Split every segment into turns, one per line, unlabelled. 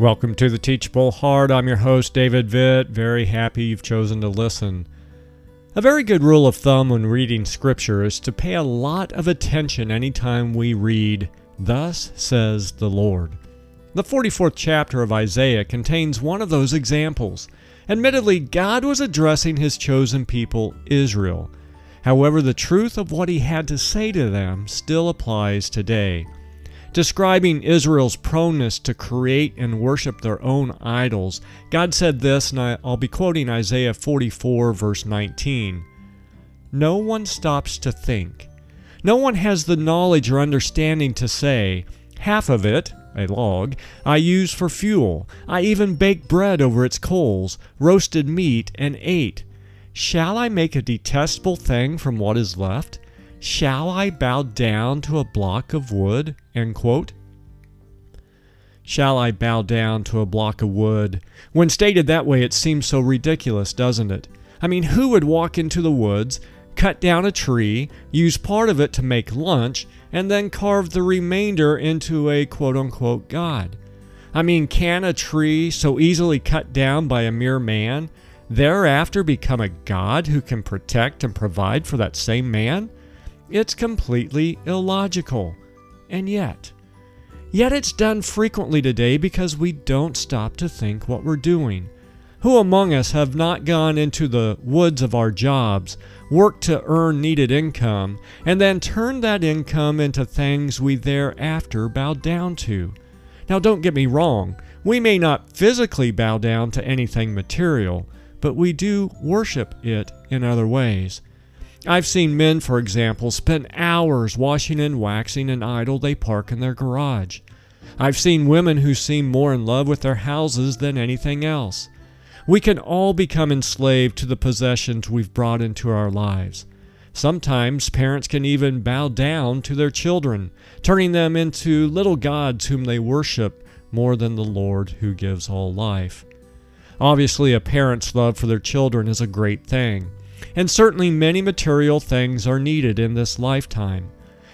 Welcome to the Teachable Heart. I'm your host, David Vitt. Very happy you've chosen to listen. A very good rule of thumb when reading Scripture is to pay a lot of attention anytime we read, Thus says the Lord. The 44th chapter of Isaiah contains one of those examples. Admittedly, God was addressing his chosen people, Israel. However, the truth of what he had to say to them still applies today. Describing Israel's proneness to create and worship their own idols, God said this, and I'll be quoting Isaiah 44, verse 19 No one stops to think. No one has the knowledge or understanding to say, Half of it, a log, I use for fuel. I even baked bread over its coals, roasted meat, and ate. Shall I make a detestable thing from what is left? Shall I bow down to a block of wood? End quote. Shall I bow down to a block of wood? When stated that way, it seems so ridiculous, doesn't it? I mean, who would walk into the woods, cut down a tree, use part of it to make lunch, and then carve the remainder into a quote unquote god? I mean, can a tree so easily cut down by a mere man thereafter become a god who can protect and provide for that same man? It's completely illogical. And yet, yet it's done frequently today because we don't stop to think what we're doing. Who among us have not gone into the woods of our jobs, worked to earn needed income, and then turned that income into things we thereafter bow down to? Now, don't get me wrong, we may not physically bow down to anything material, but we do worship it in other ways. I've seen men, for example, spend hours washing and waxing an idol they park in their garage. I've seen women who seem more in love with their houses than anything else. We can all become enslaved to the possessions we've brought into our lives. Sometimes parents can even bow down to their children, turning them into little gods whom they worship more than the Lord who gives all life. Obviously, a parent's love for their children is a great thing and certainly many material things are needed in this lifetime.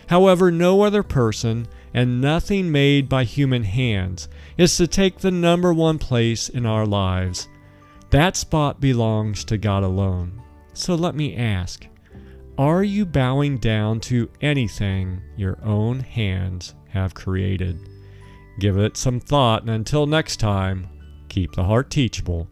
However, no other person and nothing made by human hands is to take the number one place in our lives. That spot belongs to God alone. So let me ask Are you bowing down to anything your own hands have created? Give it some thought, and until next time, keep the heart teachable.